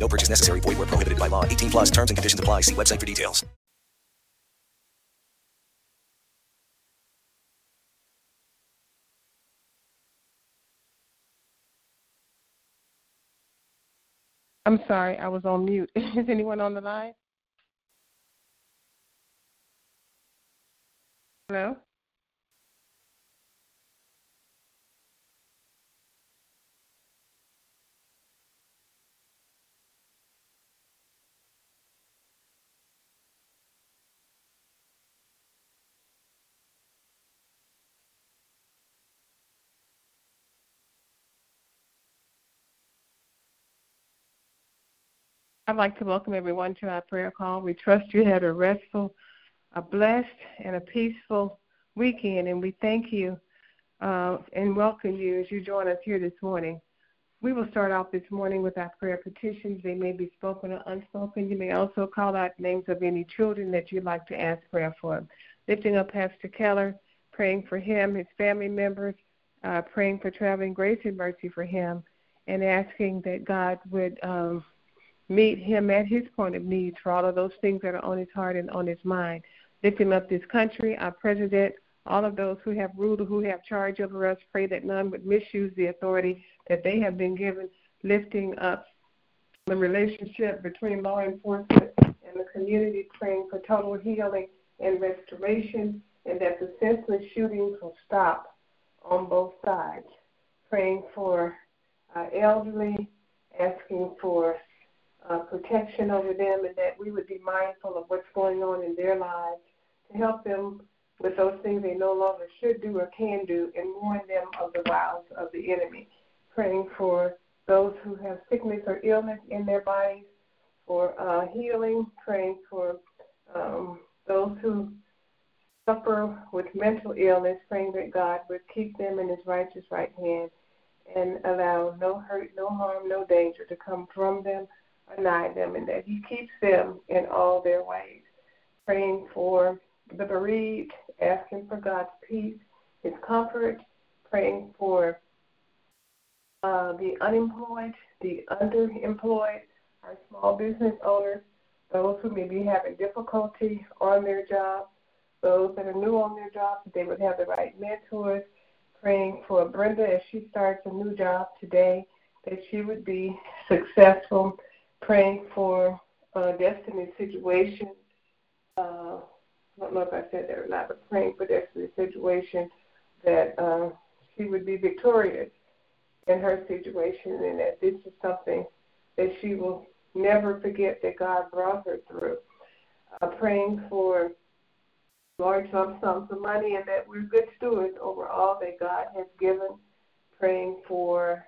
No purchase necessary. Void where prohibited by law. 18 plus terms and conditions apply. See website for details. I'm sorry, I was on mute. Is anyone on the line? Hello? I'd like to welcome everyone to our prayer call. We trust you had a restful, a blessed, and a peaceful weekend, and we thank you uh, and welcome you as you join us here this morning. We will start off this morning with our prayer petitions. They may be spoken or unspoken. You may also call out names of any children that you'd like to ask prayer for. Lifting up Pastor Keller, praying for him, his family members, uh, praying for traveling grace and mercy for him, and asking that God would. Um, meet him at his point of needs for all of those things that are on his heart and on his mind. Lifting up this country, our president, all of those who have ruled, who have charge over us, pray that none would misuse the authority that they have been given, lifting up the relationship between law enforcement and the community, praying for total healing and restoration, and that the senseless shootings will stop on both sides. Praying for uh, elderly, asking for uh, protection over them and that we would be mindful of what's going on in their lives to help them with those things they no longer should do or can do and warn them of the wiles of the enemy. Praying for those who have sickness or illness in their bodies, for uh, healing, praying for um, those who suffer with mental illness, praying that God would keep them in his righteous right hand and allow no hurt, no harm, no danger to come from them anigh them, and that He keeps them in all their ways. Praying for the bereaved, asking for God's peace, His comfort, praying for uh, the unemployed, the underemployed, our small business owners, those who may be having difficulty on their job, those that are new on their job, that they would have the right mentors. Praying for Brenda as she starts a new job today, that she would be successful praying for uh, destiny situation. Uh, I don't know if I said that or not, but praying for destiny situation that uh, she would be victorious in her situation and that this is something that she will never forget that God brought her through. Uh, praying for large lump sums of money and that we're good stewards over all that God has given. Praying for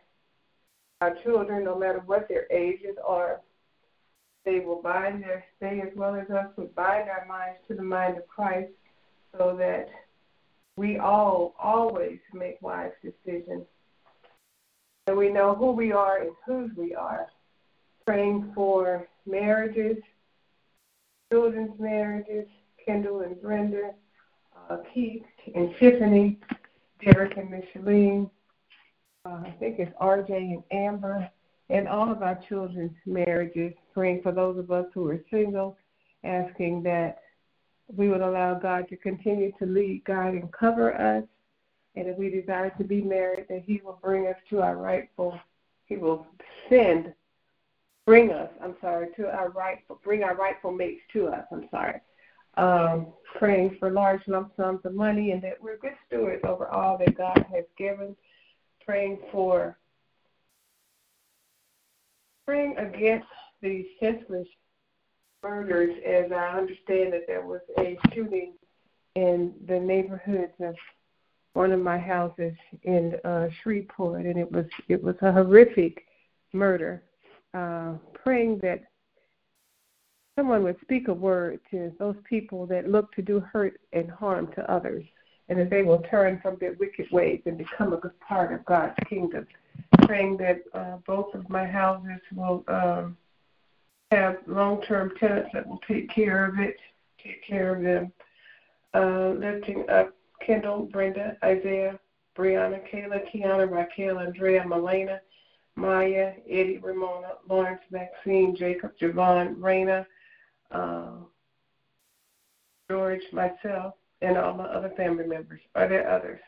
our children, no matter what their ages are, they will bind their, they as well as us would bind our minds to the mind of Christ so that we all always make wise decisions. And we know who we are and whose we are. Praying for marriages, children's marriages, Kendall and Brenda, uh, Keith and Tiffany, Derek and Micheline, uh, I think it's RJ and Amber, and all of our children's marriages, praying for those of us who are single, asking that we would allow God to continue to lead, guide, and cover us. And if we desire to be married, that He will bring us to our rightful, He will send, bring us, I'm sorry, to our rightful, bring our rightful mates to us, I'm sorry. Um, praying for large lump sums of money and that we're good stewards over all that God has given. Praying for praying against the senseless murders, as I understand that there was a shooting in the neighborhoods of one of my houses in uh, Shreveport, and it was it was a horrific murder. Uh, praying that someone would speak a word to those people that look to do hurt and harm to others, and that they will turn from their wicked ways and become a good part of God's kingdom. Praying that uh, both of my houses will um, have long-term tenants that will take care of it, take care of them. Uh, lifting up Kendall, Brenda, Isaiah, Brianna, Kayla, Kiana, Raquel, Andrea, Melena, Maya, Eddie, Ramona, Lawrence, Maxine, Jacob, Javon, Raina, uh, George, myself, and all my other family members. Are there others?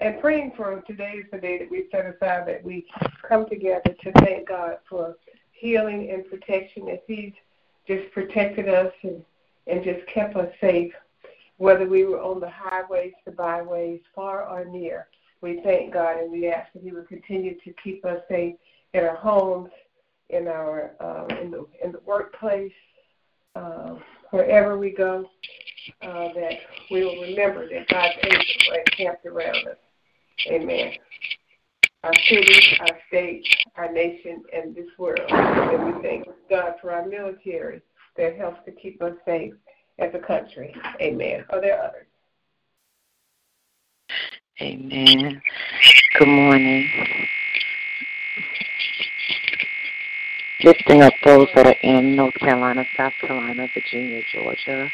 And praying for today is the day that we set aside that we come together to thank God for healing and protection as He's just protected us and, and just kept us safe, whether we were on the highways, the byways, far or near. We thank God and we ask that He would continue to keep us safe in our homes, in our uh, in the in the workplace, uh, wherever we go, uh, that we will remember that God's angels are encamped around us. Amen. Our city, our state, our nation, and this world. And we thank God for our military that helps to keep us safe as a country. Amen. Are there others? Amen. Good morning. Lifting up those that are in North Carolina, South Carolina, Virginia, Georgia,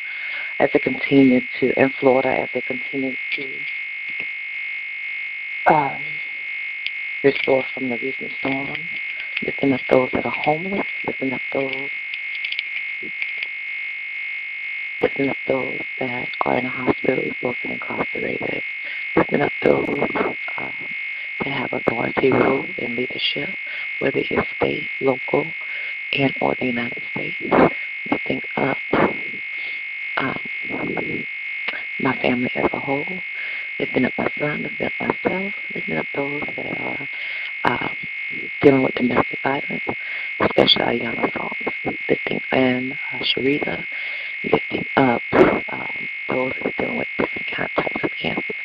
as they continue to, in Florida, as they continue to um, restore from the recent storm. Lifting up those that are homeless, lifting up those lifting up those that are in a hospital, those that are incarcerated, lifting up those um, that have authority, rule, and leadership, whether it's state, local, and or the United States. Lifting up um, my family as a whole, lifting up my son, lifting up myself, lifting up those that are um, dealing with domestic violence, especially our young adults, lifting and uh, Sharita, lifting up um, those that are dealing with different kind, types of cancers.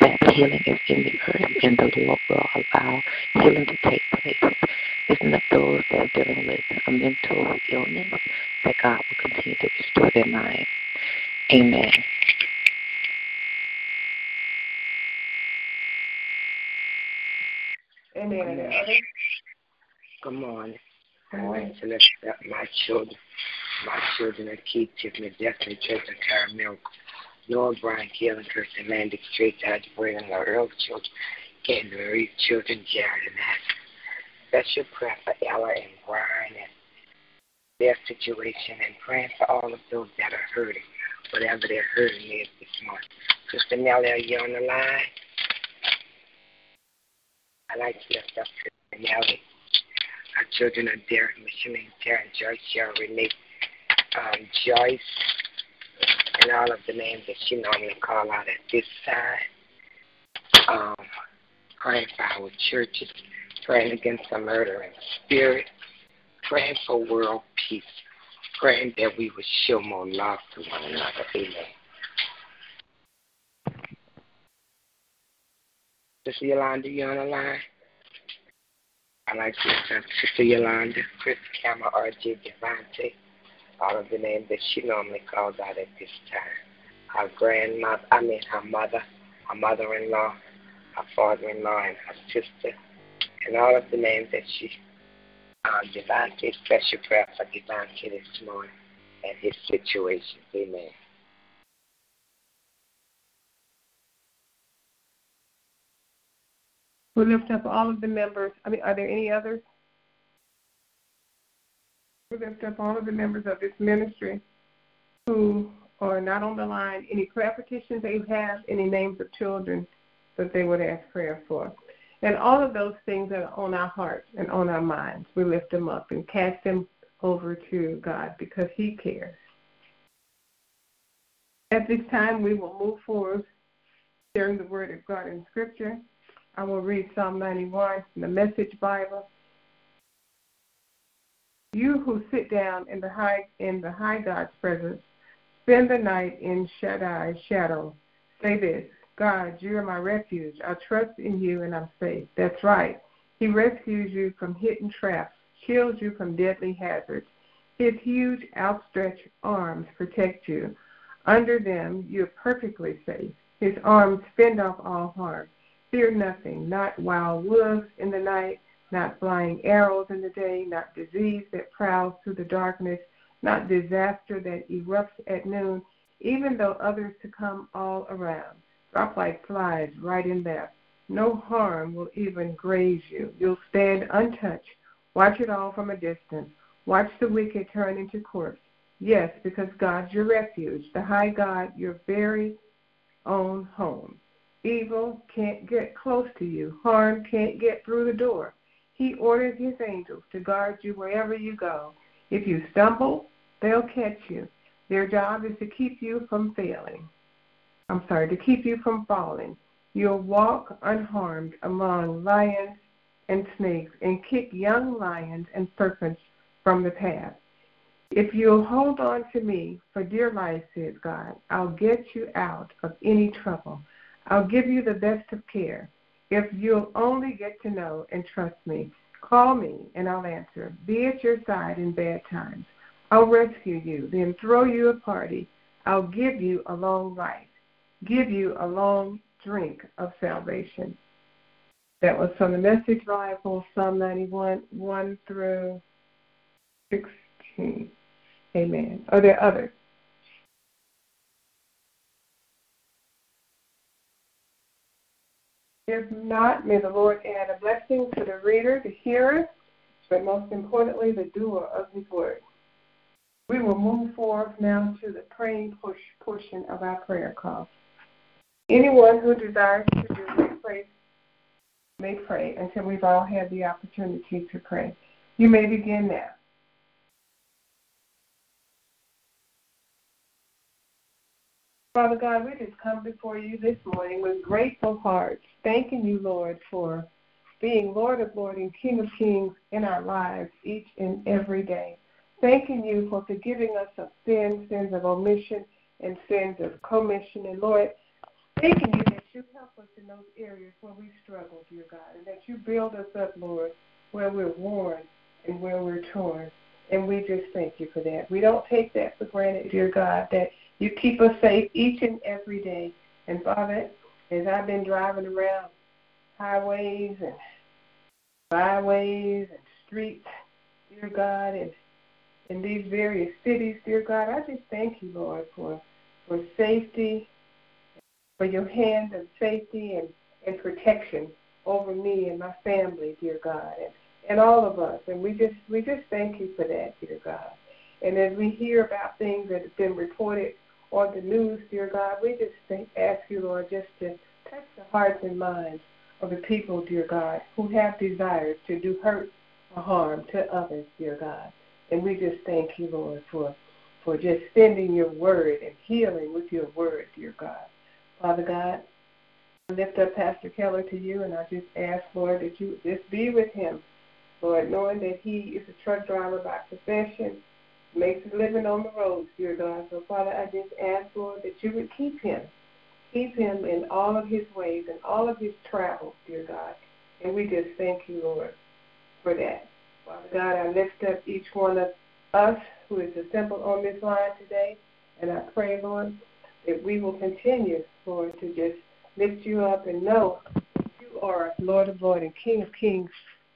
That healing is in the earth, and the Lord will allow healing to take place. Lifting up those that are dealing with a mental illness, that God will continue to restore their mind. Tiffany, Destiny, Church, and children Caramel. Noah, Brian, Kaylin, Kirsten, Mandy, Trace, Braden, and early children. Getting Marie, children, Jared, and Matt. Special prayer for Ella and Brian and their situation and praying for all of those that are hurting, whatever their hurting is this morning. Sister Nellie, are you on the line? I'd like to lift up Sister Nellie. Our children are Derek, Micheline, Karen, Joyce, Cheryl, Renee, um, Joyce, and all of the names that she normally call out at this time. Um, praying for our churches, praying against the murdering spirit, praying for world peace, praying that we would show more love to one another. Amen. Sister Yolanda, you on the line? I'd like to Sister Yolanda, Chris Cameron, R.J. Devante, all of the names that she normally calls out at this time. Her grandmother, I mean her mother, her mother-in-law, her father-in-law, and her sister, and all of the names that she, um, Devante, special prayer for Devante this morning and his situation. Amen. We lift up all of the members. I mean, are there any others? We lift up all of the members of this ministry who are not on the line. Any prayer petitions they have, any names of children that they would ask prayer for. And all of those things that are on our hearts and on our minds, we lift them up and cast them over to God because He cares. At this time, we will move forward sharing the Word of God in Scripture. I will read Psalm 91 from the Message Bible. You who sit down in the high in the high God's presence, spend the night in Shaddai's shadow. Say this, God, you are my refuge. I trust in you and I'm safe. That's right. He rescues you from hidden traps, shields you from deadly hazards. His huge outstretched arms protect you. Under them, you're perfectly safe. His arms fend off all harm. Fear nothing, not wild wolves in the night, not flying arrows in the day, not disease that prowls through the darkness, not disaster that erupts at noon, even though others succumb all around. Drop like flies right in there. No harm will even graze you. You'll stand untouched. Watch it all from a distance. Watch the wicked turn into corpse. Yes, because God's your refuge, the high God, your very own home. Evil can't get close to you. Harm can't get through the door. He orders his angels to guard you wherever you go. If you stumble, they'll catch you. Their job is to keep you from failing. I'm sorry, to keep you from falling. You'll walk unharmed among lions and snakes and kick young lions and serpents from the path. If you'll hold on to me for dear life, says God, I'll get you out of any trouble. I'll give you the best of care. If you'll only get to know and trust me, call me and I'll answer. Be at your side in bad times. I'll rescue you, then throw you a party. I'll give you a long life, give you a long drink of salvation. That was from the Message Bible, Psalm 91, 1 through 16. Amen. Are there others? If not, may the Lord add a blessing to the reader, the hearer, but most importantly, the doer of his word. We will move forward now to the praying push portion of our prayer call. Anyone who desires to do may pray, may pray until we've all had the opportunity to pray. You may begin now. Father God, we just come before you this morning with grateful hearts, thanking you, Lord, for being Lord of Lords and King of Kings in our lives each and every day. Thanking you for forgiving us of sins, sins of omission, and sins of commission. And Lord, thanking you that you help us in those areas where we struggle, dear God, and that you build us up, Lord, where we're worn and where we're torn. And we just thank you for that. We don't take that for granted, dear God, that you keep us safe each and every day. And Father, as I've been driving around highways and byways and streets, dear God, and in these various cities, dear God, I just thank you, Lord, for for safety, for your hand of safety and, and protection over me and my family, dear God, and, and all of us. And we just we just thank you for that, dear God. And as we hear about things that have been reported on the news, dear God, we just think, ask you, Lord, just to touch the hearts and minds of the people, dear God, who have desires to do hurt or harm to others, dear God. And we just thank you, Lord, for for just sending your word and healing with your word, dear God. Father God, I lift up Pastor Keller to you, and I just ask, Lord, that you just be with him, Lord, knowing that he is a truck driver by profession makes a living on the roads, dear God. So, Father, I just ask, Lord, that you would keep him. Keep him in all of his ways and all of his travels, dear God. And we just thank you, Lord, for that. Father God, I lift up each one of us who is assembled on this line today. And I pray, Lord, that we will continue, Lord, to just lift you up and know that you are Lord of Lords and King of Kings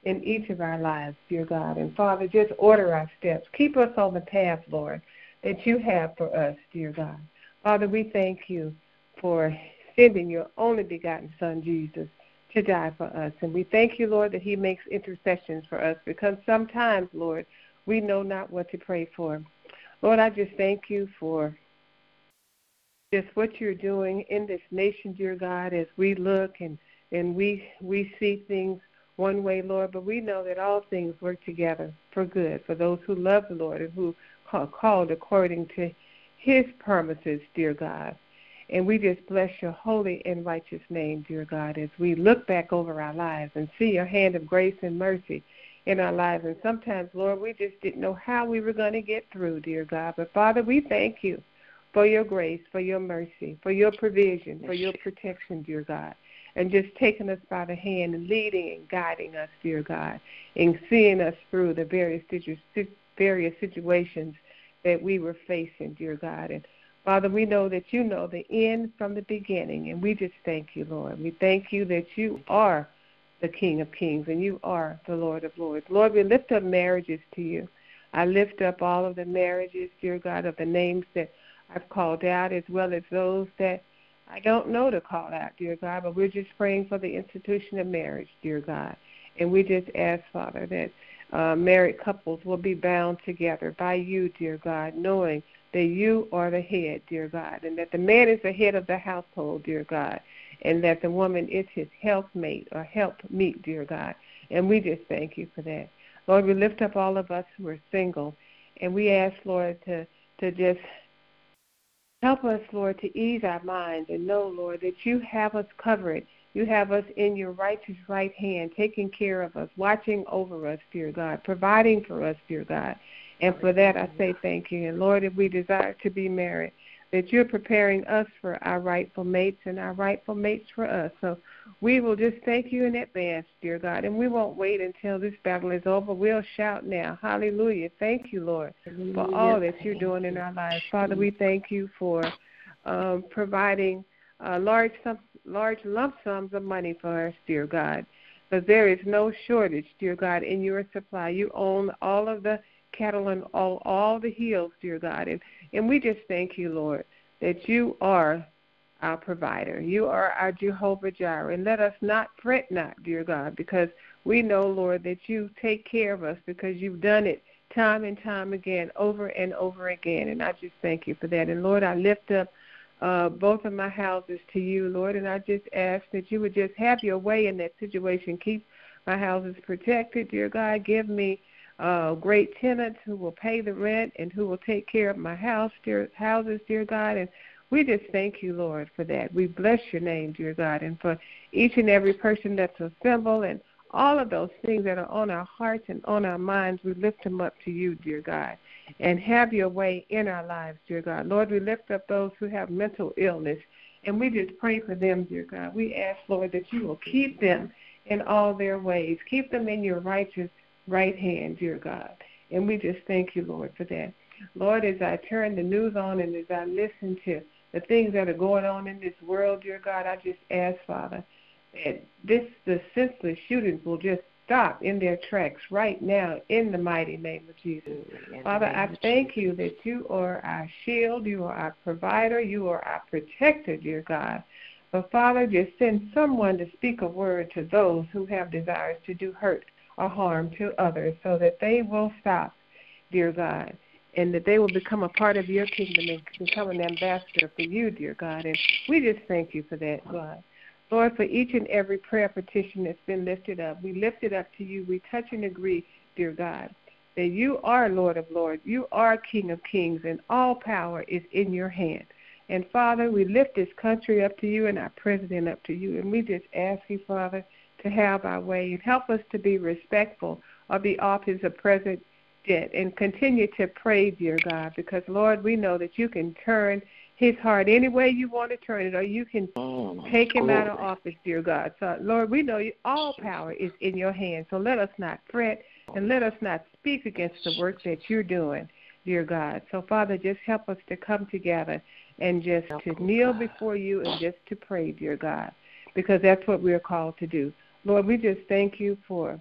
in each of our lives, dear God. And Father, just order our steps. Keep us on the path, Lord, that you have for us, dear God. Father, we thank you for sending your only begotten Son, Jesus, to die for us. And we thank you, Lord, that he makes intercessions for us because sometimes, Lord, we know not what to pray for. Lord, I just thank you for just what you're doing in this nation, dear God, as we look and, and we we see things one way, Lord, but we know that all things work together for good for those who love the Lord and who are called according to his promises, dear God. And we just bless your holy and righteous name, dear God, as we look back over our lives and see your hand of grace and mercy in our lives. And sometimes, Lord, we just didn't know how we were going to get through, dear God. But Father, we thank you for your grace, for your mercy, for your provision, for your protection, dear God and just taking us by the hand and leading and guiding us, dear God, and seeing us through the various various situations that we were facing, dear God. And Father, we know that you know the end from the beginning, and we just thank you, Lord. We thank you that you are the King of Kings and you are the Lord of Lords. Lord, we lift up marriages to you. I lift up all of the marriages, dear God, of the names that I've called out, as well as those that I don't know to call out, dear God, but we're just praying for the institution of marriage, dear God. And we just ask, Father, that uh, married couples will be bound together by you, dear God, knowing that you are the head, dear God, and that the man is the head of the household, dear God, and that the woman is his helpmate or helpmeet, dear God. And we just thank you for that. Lord, we lift up all of us who are single, and we ask, Lord, to, to just help us, Lord, to ease our minds and know, Lord, that you have us covered. You have us in your righteous right hand, taking care of us, watching over us, dear God, providing for us, dear God. And for that, I say thank you. And Lord, if we desire to be married, that you're preparing us for our rightful mates and our rightful mates for us. So we will just thank you in advance, dear God, and we won't wait until this battle is over. We'll shout now. Hallelujah. Thank you, Lord, for all that you're doing in our lives. Father, we thank you for um, providing uh, large, sum, large lump sums of money for us, dear God. Because there is no shortage, dear God, in your supply. You own all of the cattle and all, all the hills, dear God. And, and we just thank you, Lord, that you are our provider. You are our Jehovah Jireh. And let us not fret not, dear God, because we know, Lord, that you take care of us because you've done it time and time again, over and over again. And I just thank you for that. And Lord, I lift up uh, both of my houses to you, Lord, and I just ask that you would just have your way in that situation. Keep my houses protected, dear God. Give me uh, great tenants who will pay the rent and who will take care of my house, dear houses, dear God. And we just thank you, Lord, for that. We bless your name, dear God, and for each and every person that's assembled and all of those things that are on our hearts and on our minds, we lift them up to you, dear God. And have your way in our lives, dear God. Lord, we lift up those who have mental illness, and we just pray for them, dear God. We ask, Lord, that you will keep them in all their ways. Keep them in your righteous right hand, dear God. And we just thank you, Lord, for that. Lord, as I turn the news on and as I listen to the things that are going on in this world, dear God, I just ask, Father, that this the senseless shootings will just stop in their tracks right now in the mighty name of Jesus. Father, I thank you that you are our shield, you are our provider, you are our protector, dear God. But Father, just send someone to speak a word to those who have desires to do hurt or harm to others so that they will stop, dear God and that they will become a part of your kingdom and become an ambassador for you, dear God. And we just thank you for that, God. Lord, for each and every prayer petition that's been lifted up, we lift it up to you. We touch and agree, dear God, that you are Lord of Lords, you are King of Kings, and all power is in your hand. And Father, we lift this country up to you and our president up to you. And we just ask you, Father, to have our way and help us to be respectful of the office of President and continue to pray, dear God, because Lord, we know that you can turn his heart any way you want to turn it, or you can oh, take him out of office, dear God. So, Lord, we know you, all power is in your hands. So let us not fret and let us not speak against the work that you're doing, dear God. So, Father, just help us to come together and just to kneel before you and just to pray, dear God, because that's what we're called to do. Lord, we just thank you for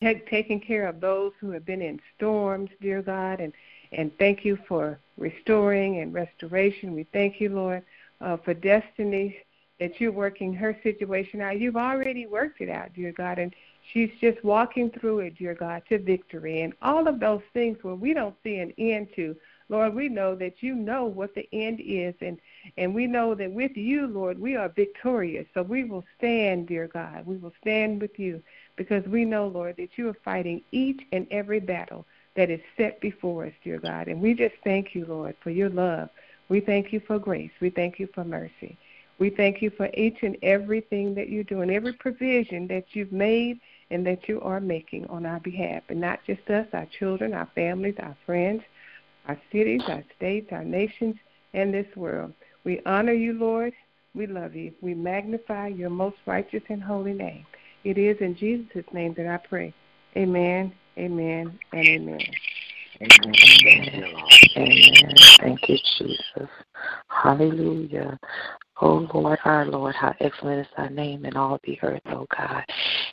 taking care of those who have been in storms, dear God, and and thank you for restoring and restoration. We thank you, Lord, uh, for destiny that you're working her situation out. You've already worked it out, dear God, and she's just walking through it, dear God, to victory. And all of those things where we don't see an end to, Lord, we know that you know what the end is, and and we know that with you, Lord, we are victorious. So we will stand, dear God. We will stand with you because we know, Lord, that you are fighting each and every battle that is set before us, dear God. And we just thank you, Lord, for your love. We thank you for grace. We thank you for mercy. We thank you for each and everything that you're doing, every provision that you've made and that you are making on our behalf. And not just us, our children, our families, our friends, our cities, our states, our nations, and this world. We honor you, Lord. We love you. We magnify your most righteous and holy name. It is in Jesus' name that I pray. Amen, Amen and amen. Amen. Amen. Thank you, Jesus. Hallelujah. Oh Lord, our Lord, how excellent is thy name in all the earth, oh God.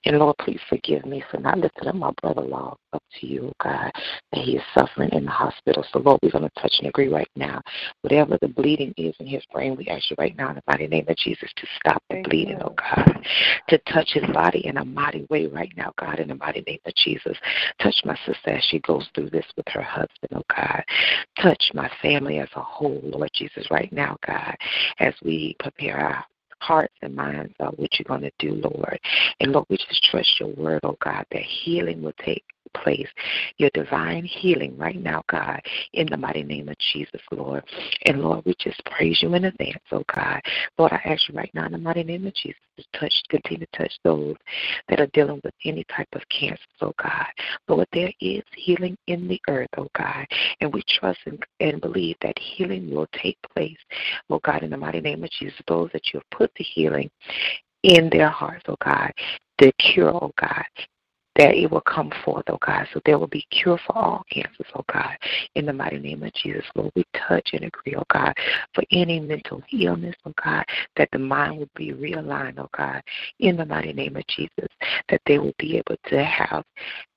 And Lord, please forgive me for not lifting up my brother in law up to you, oh God, that he is suffering in the hospital. So Lord, we're going to touch and agree right now. Whatever the bleeding is in his brain, we ask you right now in the mighty name of Jesus to stop the Thank bleeding, you. oh God. To touch his body in a mighty way right now, God, in the mighty name of Jesus. Touch my sister as she goes through this with her husband, oh God. Touch my family as a whole, Lord Jesus, right now, God, as we prepare our hearts and minds of what you're going to do, Lord. And Lord, we just trust your word, oh God, that healing will take place, your divine healing right now, God, in the mighty name of Jesus, Lord. And Lord, we just praise you in advance, oh God. Lord, I ask you right now in the mighty name of Jesus to touch, continue to touch those that are dealing with any type of cancer, oh God. Lord, there is healing in the earth, oh God. And we trust and, and believe that healing will take place, oh God, in the mighty name of Jesus. Those that you have put the healing in their hearts, oh God, the cure, oh God, that it will come forth, oh God. So there will be cure for all cancers, oh God. In the mighty name of Jesus, Lord, we touch and agree, oh God, for any mental illness, oh God, that the mind will be realigned, oh God. In the mighty name of Jesus, that they will be able to have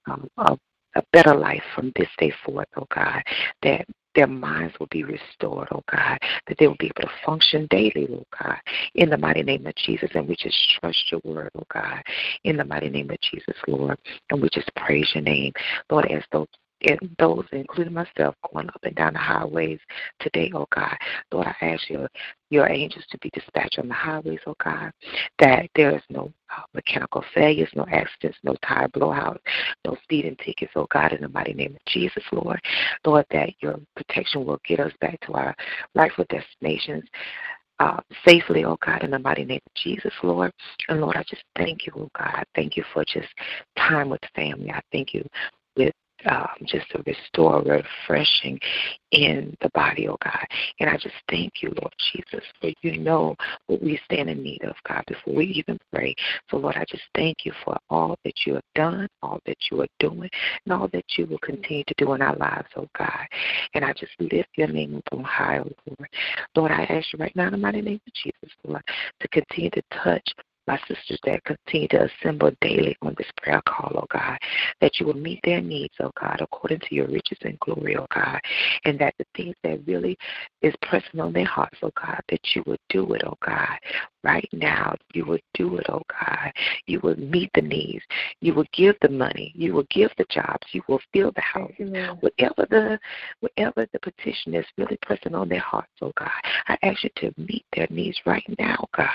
um, a, a better life from this day forth, oh God. That their minds will be restored, oh God, that they will be able to function daily, oh God, in the mighty name of Jesus. And we just trust your word, oh God, in the mighty name of Jesus, Lord. And we just praise your name, Lord, as those and those, including myself, going up and down the highways today, oh God. Lord, I ask you, your angels to be dispatched on the highways, oh God, that there is no uh, mechanical failures, no accidents, no tire blowouts, no speeding tickets, oh God, in the mighty name of Jesus, Lord. Lord, that your protection will get us back to our rightful destinations. Uh, safely, oh God, in the mighty name of Jesus, Lord. And Lord, I just thank you, oh God. I thank you for just time with family. I thank you with um, just to restore, refreshing in the body, oh God. And I just thank you, Lord Jesus, for you know what we stand in need of, God, before we even pray. So, Lord, I just thank you for all that you have done, all that you are doing, and all that you will continue to do in our lives, oh God. And I just lift your name up on high, oh Lord. Lord, I ask you right now in the mighty name of Jesus, Lord, to continue to touch my sisters that continue to assemble daily on this prayer call, oh God, that you will meet their needs, oh God, according to your riches and glory, oh God, and that the things that really is pressing on their hearts, oh God, that you would do it, oh God, right now. You would do it, oh God. You would meet the needs. You will give the money. You will give the jobs. You will fill the house. Whatever the whatever the petition is really pressing on their hearts, oh God, I ask you to meet their needs right now, God,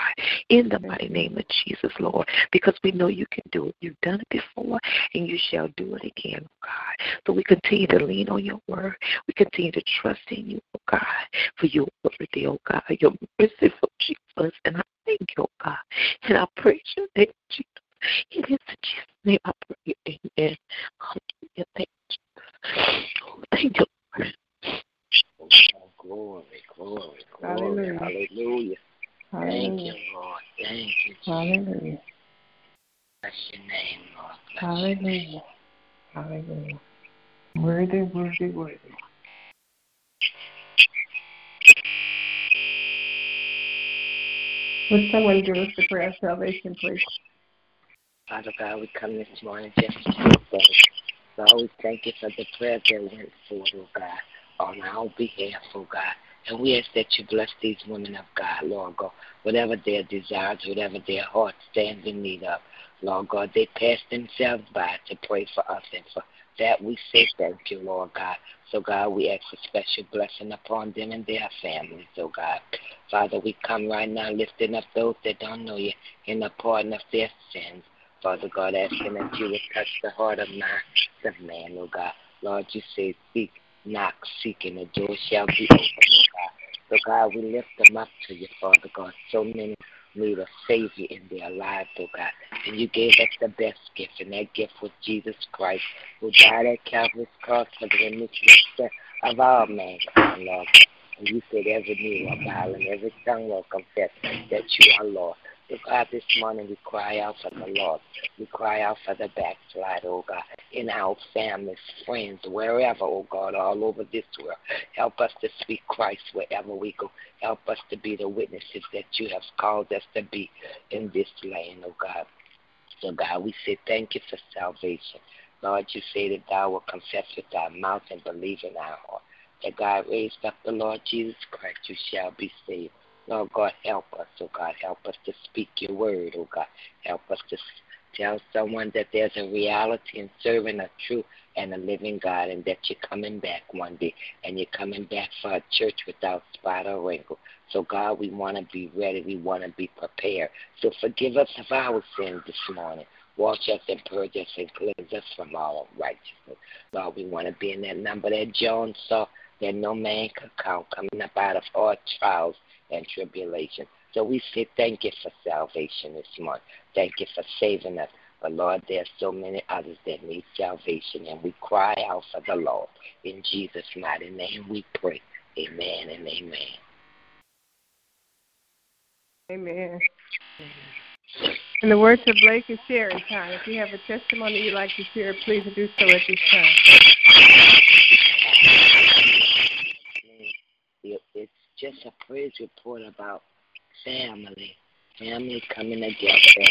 in the mighty name of Jesus, Lord, because we know you can do it. You've done it before, and you shall do it again, oh God. So we continue to lean on your word. We continue to trust in you, oh God, for your worthy, oh God, your merciful oh Jesus. And I thank you, God. And I praise your name, Jesus. It is in Jesus' name I pray. Would someone give us the prayer of salvation, please? Father God, we come this morning just to say, Lord, we thank you for the prayer that went forth, oh God, on our behalf, oh God. And we ask that you bless these women of God, Lord God, whatever their desires, whatever their heart stands in need of. Lord God, they pass themselves by to pray for us, and for that we say thank you, Lord God. So, God, we ask a special blessing upon them and their families, oh God. Father, we come right now lifting up those that don't know you in the pardon of their sins. Father God, asking that you would touch the heart of man, the man, oh God. Lord, you say, seek, knock, seek, and the door shall be opened, oh God. So, God, we lift them up to you, Father God. So many need a Savior in their lives, oh God. And you gave us the best gift, and that gift was Jesus Christ, oh who died at Calvary's cross for the remission of all mankind, Lord. And you said every knee will bow and every tongue will confess that you are Lord. So, God, this morning we cry out for the Lord. We cry out for the backslider, oh God, in our families, friends, wherever, oh God, all over this world. Help us to speak Christ wherever we go. Help us to be the witnesses that you have called us to be in this land, oh God. So, God, we say thank you for salvation. Lord, you say that thou will confess with thy mouth and believe in thy heart that God raised up the Lord Jesus Christ, you shall be saved. Lord God, help us, oh God. Help us to speak your word, oh God. Help us to tell someone that there's a reality in serving a true and a living God and that you're coming back one day and you're coming back for a church without spot or wrinkle. So, God, we want to be ready. We want to be prepared. So, forgive us of our sins this morning. Wash us and purge us and cleanse us from all unrighteousness. Lord, we want to be in that number that John saw that no man could count coming up out of all trials and tribulation. So we say thank you for salvation this morning. Thank you for saving us. But Lord, there are so many others that need salvation, and we cry out for the Lord. In Jesus' mighty name we pray. Amen and amen. Amen. And the words of Blake is sharing time. If you have a testimony you'd like to share, please do so at this time. It's just a praise report about family, family coming together.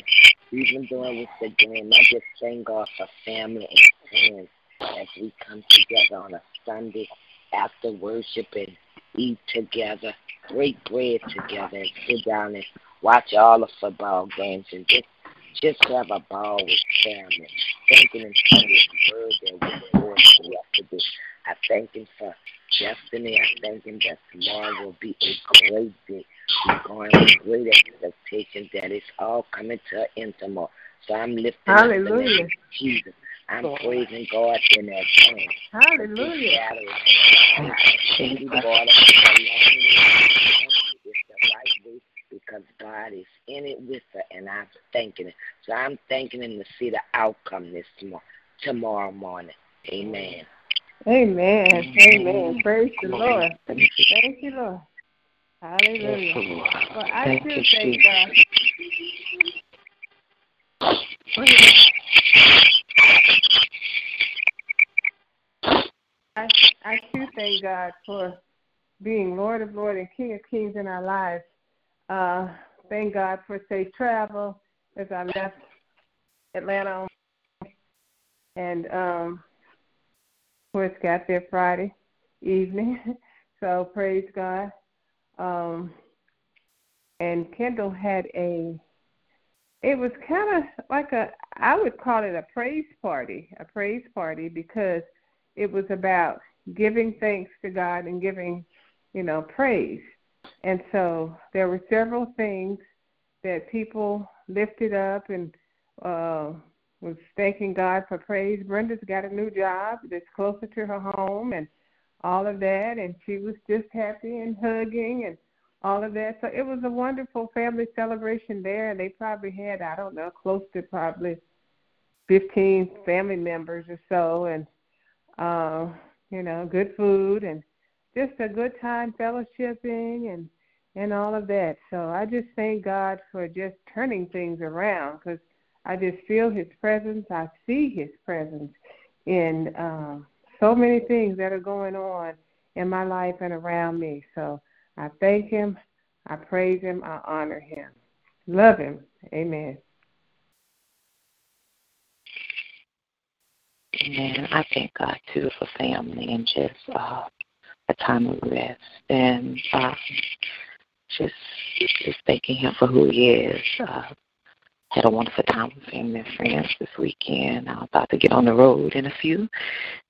Even though it was the game, I just thank God for family and friends as we come together on a Sunday after worship and eat together, break bread together, and sit down and watch all the football games and just just have a ball with family. Thanking him for his word that we poured yesterday. I thank him for destiny. I thank him that tomorrow will be a great day. We're going with great expectation that it's all coming to an end tomorrow. So I'm lifting Hallelujah. up the name of Jesus. I'm praising God in advance. Hallelujah. He brought us along it's the right way because God is in it with her, and I'm thanking Him. So I'm thanking Him to see the outcome this tomorrow, tomorrow morning. Amen. Amen. Amen. Praise the Lord. Thank you, Lord. Hallelujah. Well, I Thank do thank God. I, I too thank God for being Lord of Lords and King of Kings in our lives. Uh, thank God for safe travel as I left Atlanta and um, course got there Friday evening. so praise God. Um, and Kendall had a it was kind of like a I would call it a praise party, a praise party because it was about giving thanks to God and giving, you know, praise. And so there were several things that people lifted up and uh was thanking God for praise. Brenda's got a new job that's closer to her home and all of that and she was just happy and hugging and all of that. So it was a wonderful family celebration there and they probably had, I don't know, close to probably fifteen family members or so and uh, you know, good food and just a good time fellowshipping and and all of that. So I just thank God for just turning things around because I just feel His presence. I see His presence in um, so many things that are going on in my life and around me. So I thank Him, I praise Him, I honor Him, love Him. Amen. And I thank God too for family and just uh, a time of rest and um, just just thanking Him for who He is. Uh, had a wonderful time with family and friends this weekend. I'm about to get on the road in a few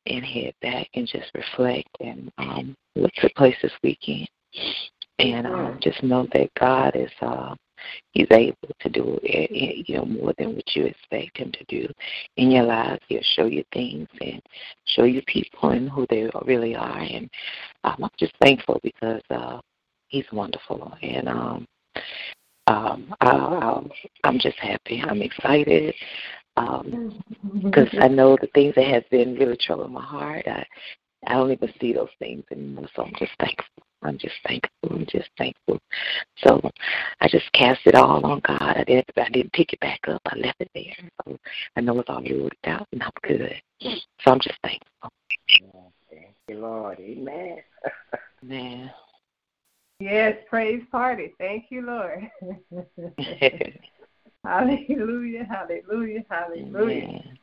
and head back and just reflect and um, what took place this weekend. And um, just know that God is uh, He's able to do eh, you know more than what you expect Him to do in your lives. He'll show you things and show you people and who they really are. And um, I'm just thankful because uh, He's wonderful. And um, um, I, I, I'm just happy. I'm excited um, mm-hmm. because I know the things that have been really troubling my heart. I I don't even see those things anymore. So I'm just thankful. I'm just thankful. I'm just thankful. So I just cast it all on God. I didn't I didn't pick it back up. I left it there. So I know it's all worked out and I'm good. So I'm just thankful. Thank you, Lord. Amen. Man. Yes, praise party. Thank you, Lord. hallelujah, hallelujah, hallelujah. Amen.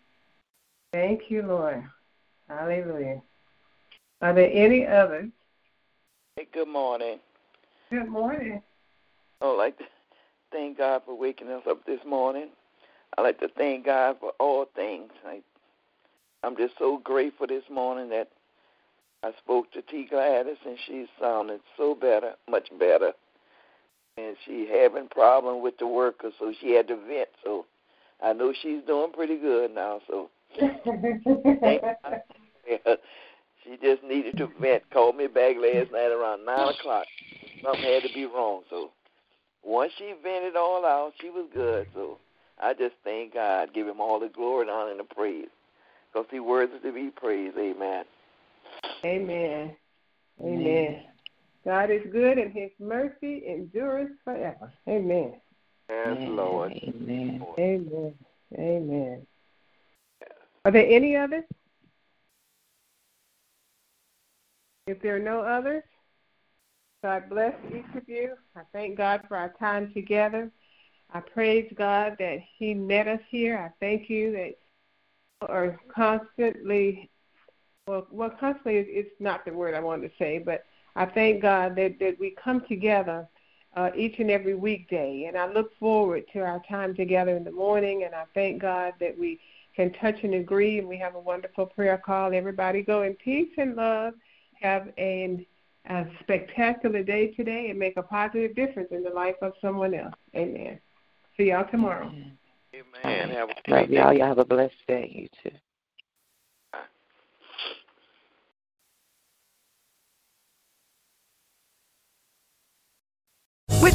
Thank you, Lord. Hallelujah. Are there any others? Hey, good morning. Good morning. I would like to thank God for waking us up this morning. I'd like to thank God for all things. I, I'm just so grateful this morning that I spoke to T. Gladys and she sounded so better, much better. And she having problem with the worker, so she had to vent. So I know she's doing pretty good now. So she just needed to vent. Called me back last night around nine o'clock. Something had to be wrong. So once she vented all out, she was good. So I just thank God, give him all the glory and honor and the praise. Because he worthy to be praised. Amen. Amen. Amen. God is good and his mercy endures forever. Amen. Yes, Amen. Lord. Amen. Amen. Amen. Are there any others? If there are no others, God bless each of you. I thank God for our time together. I praise God that He met us here. I thank you that you are constantly, well, well constantly is, is not the word I wanted to say, but I thank God that, that we come together uh, each and every weekday. And I look forward to our time together in the morning. And I thank God that we can touch and agree and we have a wonderful prayer call. Everybody go in peace and love. Have a, a spectacular day today and make a positive difference in the life of someone else. Amen. See y'all tomorrow. Amen. Have a Love y'all. Y'all have a blessed day. You too.